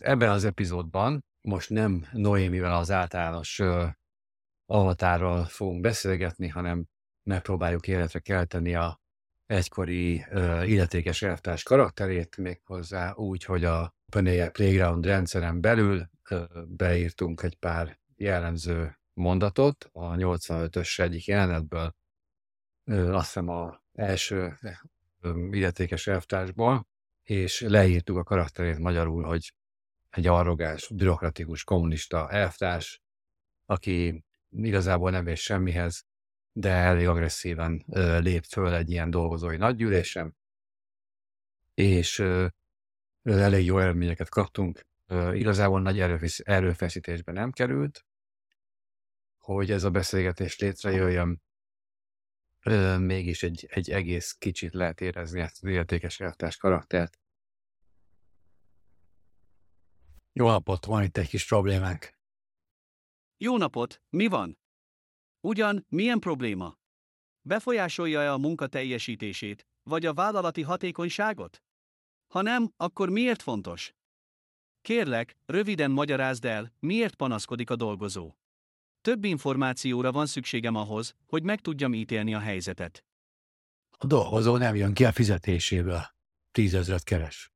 Ebben az epizódban most nem Noémivel az általános uh, avatárról fogunk beszélgetni, hanem megpróbáljuk életre kelteni a egykori illetékes elvtárs karakterét, méghozzá úgy, hogy a OpenAI Playground rendszeren belül beírtunk egy pár jellemző mondatot. A 85-ös egyik jelenetből, uh, azt hiszem a első illetékes elvtársból, és leírtuk a karakterét magyarul, hogy egy arrogáns, bürokratikus, kommunista elvtárs, aki igazából nem ér semmihez, de elég agresszíven ö, lép föl egy ilyen dolgozói nagygyűlésem, és ö, elég jó eredményeket kaptunk. Ö, igazából nagy erőfesz, erőfeszítésben nem került, hogy ez a beszélgetés létrejöjjön. Ö, mégis egy, egy egész kicsit lehet érezni ezt az értékes elvtárs karaktert. Jó napot, van itt egy kis problémánk. Jó napot, mi van? Ugyan, milyen probléma? Befolyásolja-e a munka teljesítését, vagy a vállalati hatékonyságot? Ha nem, akkor miért fontos? Kérlek, röviden magyarázd el, miért panaszkodik a dolgozó. Több információra van szükségem ahhoz, hogy meg tudjam ítélni a helyzetet. A dolgozó nem jön ki a fizetéséből. Tízezret keres.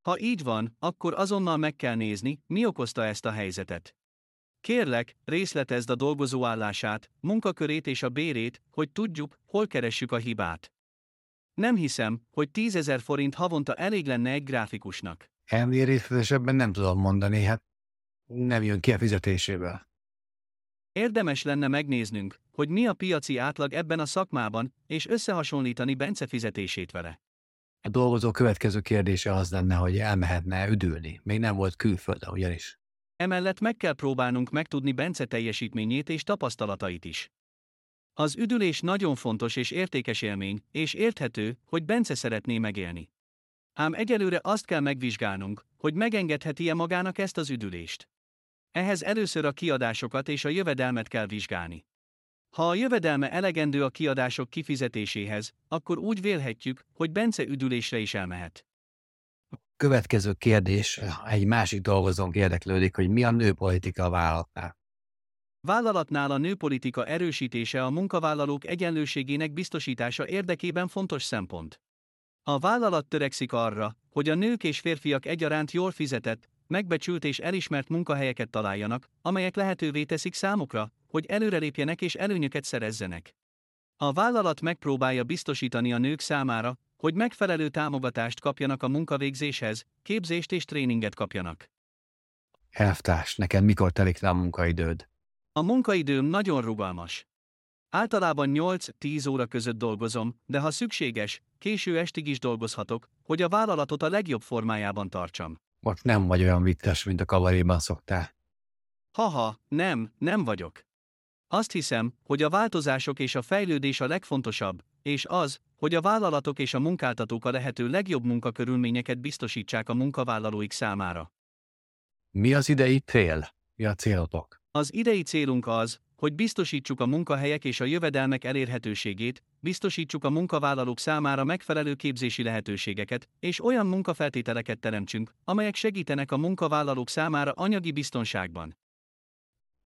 Ha így van, akkor azonnal meg kell nézni, mi okozta ezt a helyzetet. Kérlek, részletezd a dolgozó állását, munkakörét és a bérét, hogy tudjuk, hol keressük a hibát. Nem hiszem, hogy 10 forint havonta elég lenne egy gráfikusnak. Ennél részletesebben nem tudom mondani, hát nem jön ki a fizetéséből. Érdemes lenne megnéznünk, hogy mi a piaci átlag ebben a szakmában, és összehasonlítani Bence fizetését vele. A dolgozó következő kérdése az lenne, hogy elmehetne üdülni. Még nem volt külföldön, ugyanis. Emellett meg kell próbálnunk megtudni Bence teljesítményét és tapasztalatait is. Az üdülés nagyon fontos és értékes élmény, és érthető, hogy Bence szeretné megélni. Ám egyelőre azt kell megvizsgálnunk, hogy megengedheti-e magának ezt az üdülést. Ehhez először a kiadásokat és a jövedelmet kell vizsgálni. Ha a jövedelme elegendő a kiadások kifizetéséhez, akkor úgy vélhetjük, hogy Bence üdülésre is elmehet. Következő kérdés, egy másik dolgozónk érdeklődik, hogy mi a nőpolitika a vállalatnál. Vállalatnál a nőpolitika erősítése a munkavállalók egyenlőségének biztosítása érdekében fontos szempont. A vállalat törekszik arra, hogy a nők és férfiak egyaránt jól fizetett, megbecsült és elismert munkahelyeket találjanak, amelyek lehetővé teszik számukra, hogy előrelépjenek és előnyöket szerezzenek. A vállalat megpróbálja biztosítani a nők számára, hogy megfelelő támogatást kapjanak a munkavégzéshez, képzést és tréninget kapjanak. Elvtárs, neked mikor telik le a munkaidőd? A munkaidőm nagyon rugalmas. Általában 8-10 óra között dolgozom, de ha szükséges, késő estig is dolgozhatok, hogy a vállalatot a legjobb formájában tartsam. Most nem vagy olyan vicces, mint a kavaréban szoktál. Haha, nem, nem vagyok. Azt hiszem, hogy a változások és a fejlődés a legfontosabb, és az, hogy a vállalatok és a munkáltatók a lehető legjobb munkakörülményeket biztosítsák a munkavállalóik számára. Mi az idei cél? Mi a célotok? Az idei célunk az, hogy biztosítsuk a munkahelyek és a jövedelmek elérhetőségét, biztosítsuk a munkavállalók számára megfelelő képzési lehetőségeket, és olyan munkafeltételeket teremtsünk, amelyek segítenek a munkavállalók számára anyagi biztonságban.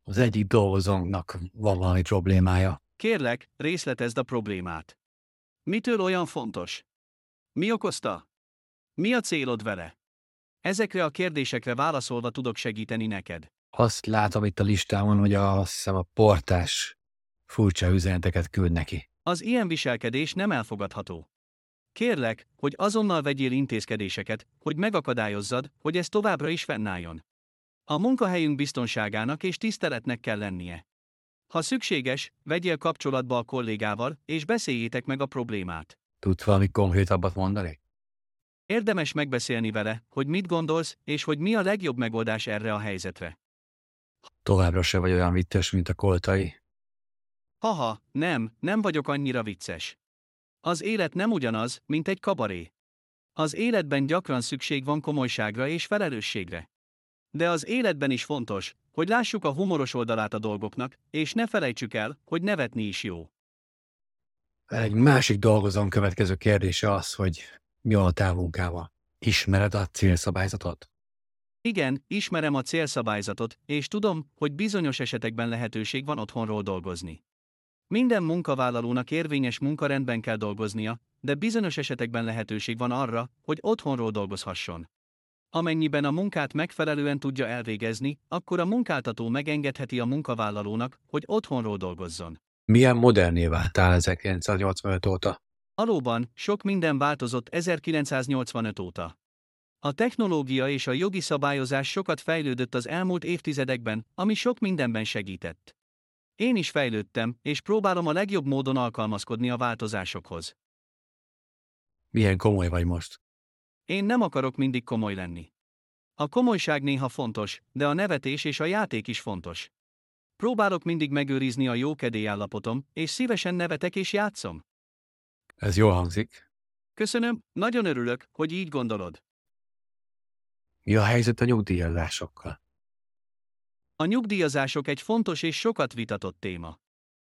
Az egyik dolgozónknak van valami problémája. Kérlek, részletezd a problémát. Mitől olyan fontos? Mi okozta? Mi a célod vele? Ezekre a kérdésekre válaszolva tudok segíteni neked. Azt látom itt a listámon, hogy a, azt hiszem a portás furcsa üzeneteket küld neki. Az ilyen viselkedés nem elfogadható. Kérlek, hogy azonnal vegyél intézkedéseket, hogy megakadályozzad, hogy ez továbbra is fennálljon. A munkahelyünk biztonságának és tiszteletnek kell lennie. Ha szükséges, vegyél kapcsolatba a kollégával, és beszéljétek meg a problémát. Tudsz valami konkrétabbat mondani? Érdemes megbeszélni vele, hogy mit gondolsz, és hogy mi a legjobb megoldás erre a helyzetre. Továbbra se vagy olyan vicces, mint a koltai. Haha, nem, nem vagyok annyira vicces. Az élet nem ugyanaz, mint egy kabaré. Az életben gyakran szükség van komolyságra és felelősségre. De az életben is fontos, hogy lássuk a humoros oldalát a dolgoknak, és ne felejtsük el, hogy nevetni is jó. Egy másik dolgozom következő kérdése az, hogy mi van a távmunkával. Ismered a célszabályzatot? Igen, ismerem a célszabályzatot, és tudom, hogy bizonyos esetekben lehetőség van otthonról dolgozni. Minden munkavállalónak érvényes munkarendben kell dolgoznia, de bizonyos esetekben lehetőség van arra, hogy otthonról dolgozhasson. Amennyiben a munkát megfelelően tudja elvégezni, akkor a munkáltató megengedheti a munkavállalónak, hogy otthonról dolgozzon. Milyen moderné váltál 1985 óta? Valóban, sok minden változott 1985 óta. A technológia és a jogi szabályozás sokat fejlődött az elmúlt évtizedekben, ami sok mindenben segített. Én is fejlődtem, és próbálom a legjobb módon alkalmazkodni a változásokhoz. Milyen komoly vagy most? Én nem akarok mindig komoly lenni. A komolyság néha fontos, de a nevetés és a játék is fontos. Próbálok mindig megőrizni a jó kedélyállapotom, és szívesen nevetek és játszom. Ez jól hangzik. Köszönöm, nagyon örülök, hogy így gondolod. Mi a helyzet a nyugdíjazásokkal? A nyugdíjazások egy fontos és sokat vitatott téma.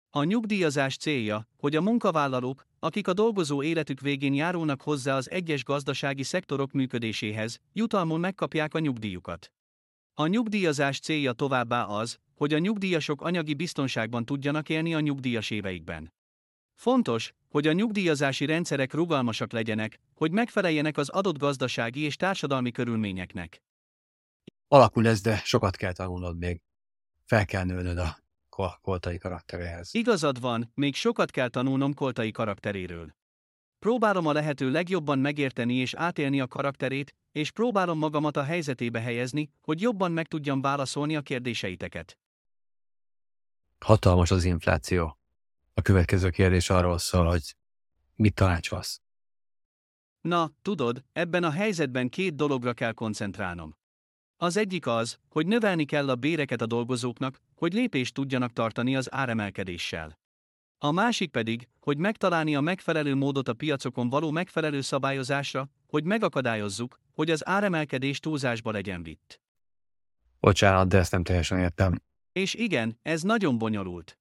A nyugdíjazás célja, hogy a munkavállalók, akik a dolgozó életük végén járulnak hozzá az egyes gazdasági szektorok működéséhez, jutalmon megkapják a nyugdíjukat. A nyugdíjazás célja továbbá az, hogy a nyugdíjasok anyagi biztonságban tudjanak élni a nyugdíjas éveikben. Fontos, hogy a nyugdíjazási rendszerek rugalmasak legyenek, hogy megfeleljenek az adott gazdasági és társadalmi körülményeknek. Alakul ez, de sokat kell tanulnod még. Fel kell nőnöd a koltai karakteréhez. Igazad van, még sokat kell tanulnom koltai karakteréről. Próbálom a lehető legjobban megérteni és átélni a karakterét, és próbálom magamat a helyzetébe helyezni, hogy jobban meg tudjam válaszolni a kérdéseiteket. Hatalmas az infláció. A következő kérdés arról szól, hogy mit tanácsolsz? Na, tudod, ebben a helyzetben két dologra kell koncentrálnom. Az egyik az, hogy növelni kell a béreket a dolgozóknak, hogy lépést tudjanak tartani az áremelkedéssel. A másik pedig, hogy megtalálni a megfelelő módot a piacokon való megfelelő szabályozásra, hogy megakadályozzuk, hogy az áremelkedés túlzásba legyen vitt. Bocsánat, de ezt nem teljesen értem. És igen, ez nagyon bonyolult.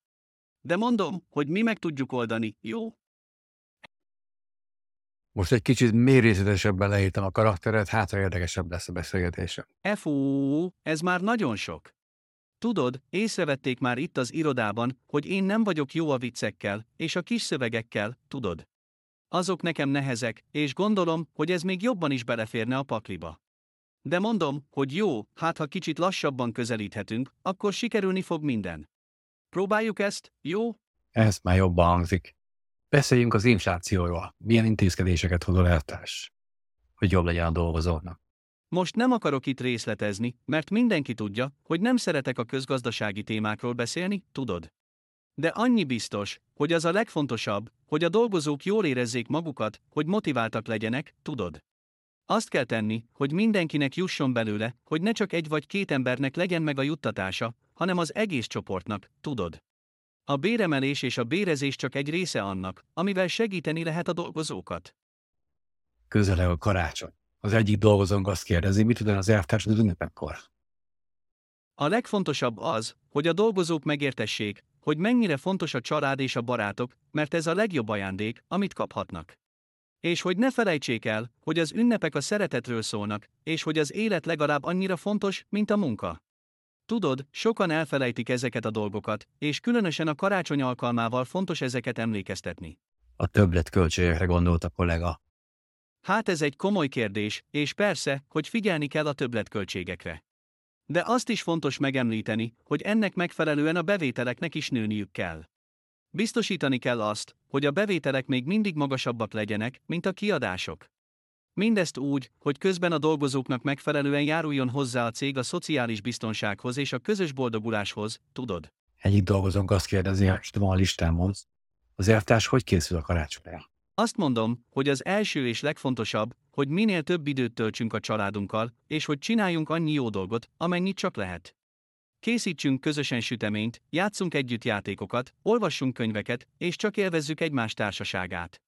De mondom, hogy mi meg tudjuk oldani, jó? Most egy kicsit mély részletesebben leírtam a karakteret, hát ha érdekesebb lesz a beszélgetésem. Fú, ez már nagyon sok. Tudod, észrevették már itt az irodában, hogy én nem vagyok jó a viccekkel, és a kis szövegekkel, tudod. Azok nekem nehezek, és gondolom, hogy ez még jobban is beleférne a pakliba. De mondom, hogy jó, hát ha kicsit lassabban közelíthetünk, akkor sikerülni fog minden. Próbáljuk ezt, jó? Ez már jobban hangzik. Beszéljünk az inflációról. Milyen intézkedéseket hozol eltárs, hogy jobb legyen a dolgozóknak. Most nem akarok itt részletezni, mert mindenki tudja, hogy nem szeretek a közgazdasági témákról beszélni, tudod. De annyi biztos, hogy az a legfontosabb, hogy a dolgozók jól érezzék magukat, hogy motiváltak legyenek, tudod. Azt kell tenni, hogy mindenkinek jusson belőle, hogy ne csak egy vagy két embernek legyen meg a juttatása, hanem az egész csoportnak, tudod. A béremelés és a bérezés csak egy része annak, amivel segíteni lehet a dolgozókat. Közeleg a karácsony. Az egyik dolgozónk azt kérdezi, mit tudod az elvtárs az ünnepekkor. A legfontosabb az, hogy a dolgozók megértessék, hogy mennyire fontos a család és a barátok, mert ez a legjobb ajándék, amit kaphatnak. És hogy ne felejtsék el, hogy az ünnepek a szeretetről szólnak, és hogy az élet legalább annyira fontos, mint a munka. Tudod, sokan elfelejtik ezeket a dolgokat, és különösen a karácsony alkalmával fontos ezeket emlékeztetni. A többletköltségekre gondolt a kollega. Hát ez egy komoly kérdés, és persze, hogy figyelni kell a többletköltségekre. De azt is fontos megemlíteni, hogy ennek megfelelően a bevételeknek is nőniük kell. Biztosítani kell azt, hogy a bevételek még mindig magasabbak legyenek, mint a kiadások. Mindezt úgy, hogy közben a dolgozóknak megfelelően járuljon hozzá a cég a szociális biztonsághoz és a közös boldoguláshoz, tudod. Egyik dolgozónk azt kérdezi, hogy van a listámon, az elvtárs hogy készül a karácsonyra? Azt mondom, hogy az első és legfontosabb, hogy minél több időt töltsünk a családunkkal, és hogy csináljunk annyi jó dolgot, amennyit csak lehet. Készítsünk közösen süteményt, játszunk együtt játékokat, olvassunk könyveket, és csak élvezzük egymás társaságát.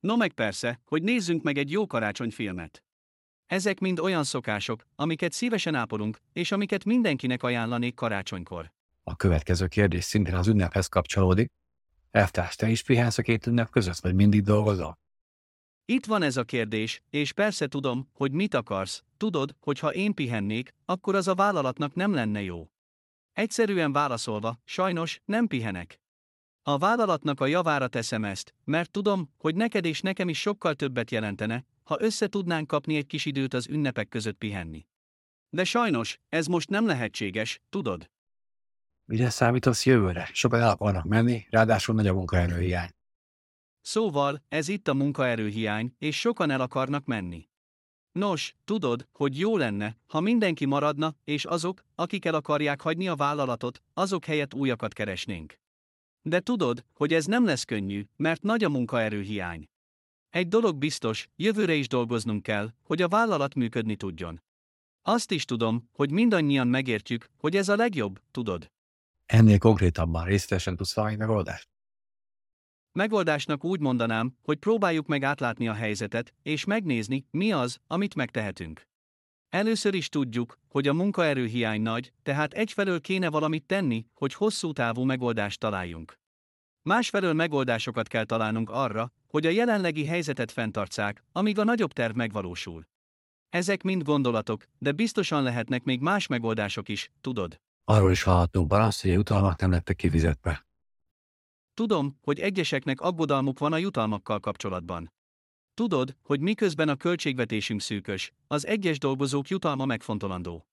No meg persze, hogy nézzünk meg egy jó karácsonyfilmet. Ezek mind olyan szokások, amiket szívesen ápolunk, és amiket mindenkinek ajánlanék karácsonykor. A következő kérdés szintén az ünnephez kapcsolódik. Elvtárs, te is pihensz a két ünnep között, vagy mindig dolgozol? Itt van ez a kérdés, és persze tudom, hogy mit akarsz, tudod, hogy ha én pihennék, akkor az a vállalatnak nem lenne jó. Egyszerűen válaszolva, sajnos, nem pihenek. A vállalatnak a javára teszem ezt, mert tudom, hogy neked és nekem is sokkal többet jelentene, ha össze tudnánk kapni egy kis időt az ünnepek között pihenni. De sajnos, ez most nem lehetséges, tudod. Mire számítasz jövőre? Sokan el akarnak menni, ráadásul nagy a munkaerőhiány. Szóval, ez itt a munkaerőhiány, és sokan el akarnak menni. Nos, tudod, hogy jó lenne, ha mindenki maradna, és azok, akik el akarják hagyni a vállalatot, azok helyett újakat keresnénk. De tudod, hogy ez nem lesz könnyű, mert nagy a munkaerőhiány. Egy dolog biztos, jövőre is dolgoznunk kell, hogy a vállalat működni tudjon. Azt is tudom, hogy mindannyian megértjük, hogy ez a legjobb, tudod. Ennél konkrétabban részletesen tudsz valami megoldást? Megoldásnak úgy mondanám, hogy próbáljuk meg átlátni a helyzetet, és megnézni, mi az, amit megtehetünk. Először is tudjuk, hogy a munkaerőhiány nagy, tehát egyfelől kéne valamit tenni, hogy hosszú távú megoldást találjunk. Másfelől megoldásokat kell találnunk arra, hogy a jelenlegi helyzetet fenntartsák, amíg a nagyobb terv megvalósul. Ezek mind gondolatok, de biztosan lehetnek még más megoldások is, tudod. Arról is hallhatunk balaszt, hogy a jutalmak nem lettek kifizetve. Tudom, hogy egyeseknek aggodalmuk van a jutalmakkal kapcsolatban. Tudod, hogy miközben a költségvetésünk szűkös, az egyes dolgozók jutalma megfontolandó.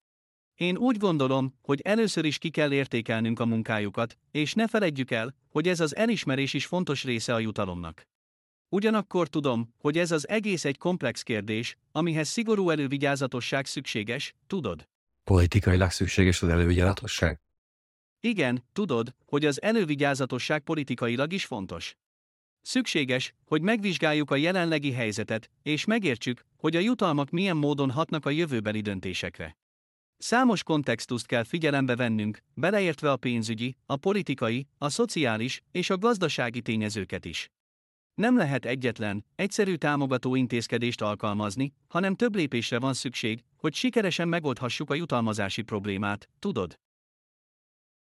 Én úgy gondolom, hogy először is ki kell értékelnünk a munkájukat, és ne feledjük el, hogy ez az elismerés is fontos része a jutalomnak. Ugyanakkor tudom, hogy ez az egész egy komplex kérdés, amihez szigorú elővigyázatosság szükséges, tudod. Politikailag szükséges az elővigyázatosság? Igen, tudod, hogy az elővigyázatosság politikailag is fontos. Szükséges, hogy megvizsgáljuk a jelenlegi helyzetet, és megértsük, hogy a jutalmak milyen módon hatnak a jövőbeli döntésekre. Számos kontextust kell figyelembe vennünk, beleértve a pénzügyi, a politikai, a szociális és a gazdasági tényezőket is. Nem lehet egyetlen, egyszerű támogató intézkedést alkalmazni, hanem több lépésre van szükség, hogy sikeresen megoldhassuk a jutalmazási problémát, tudod?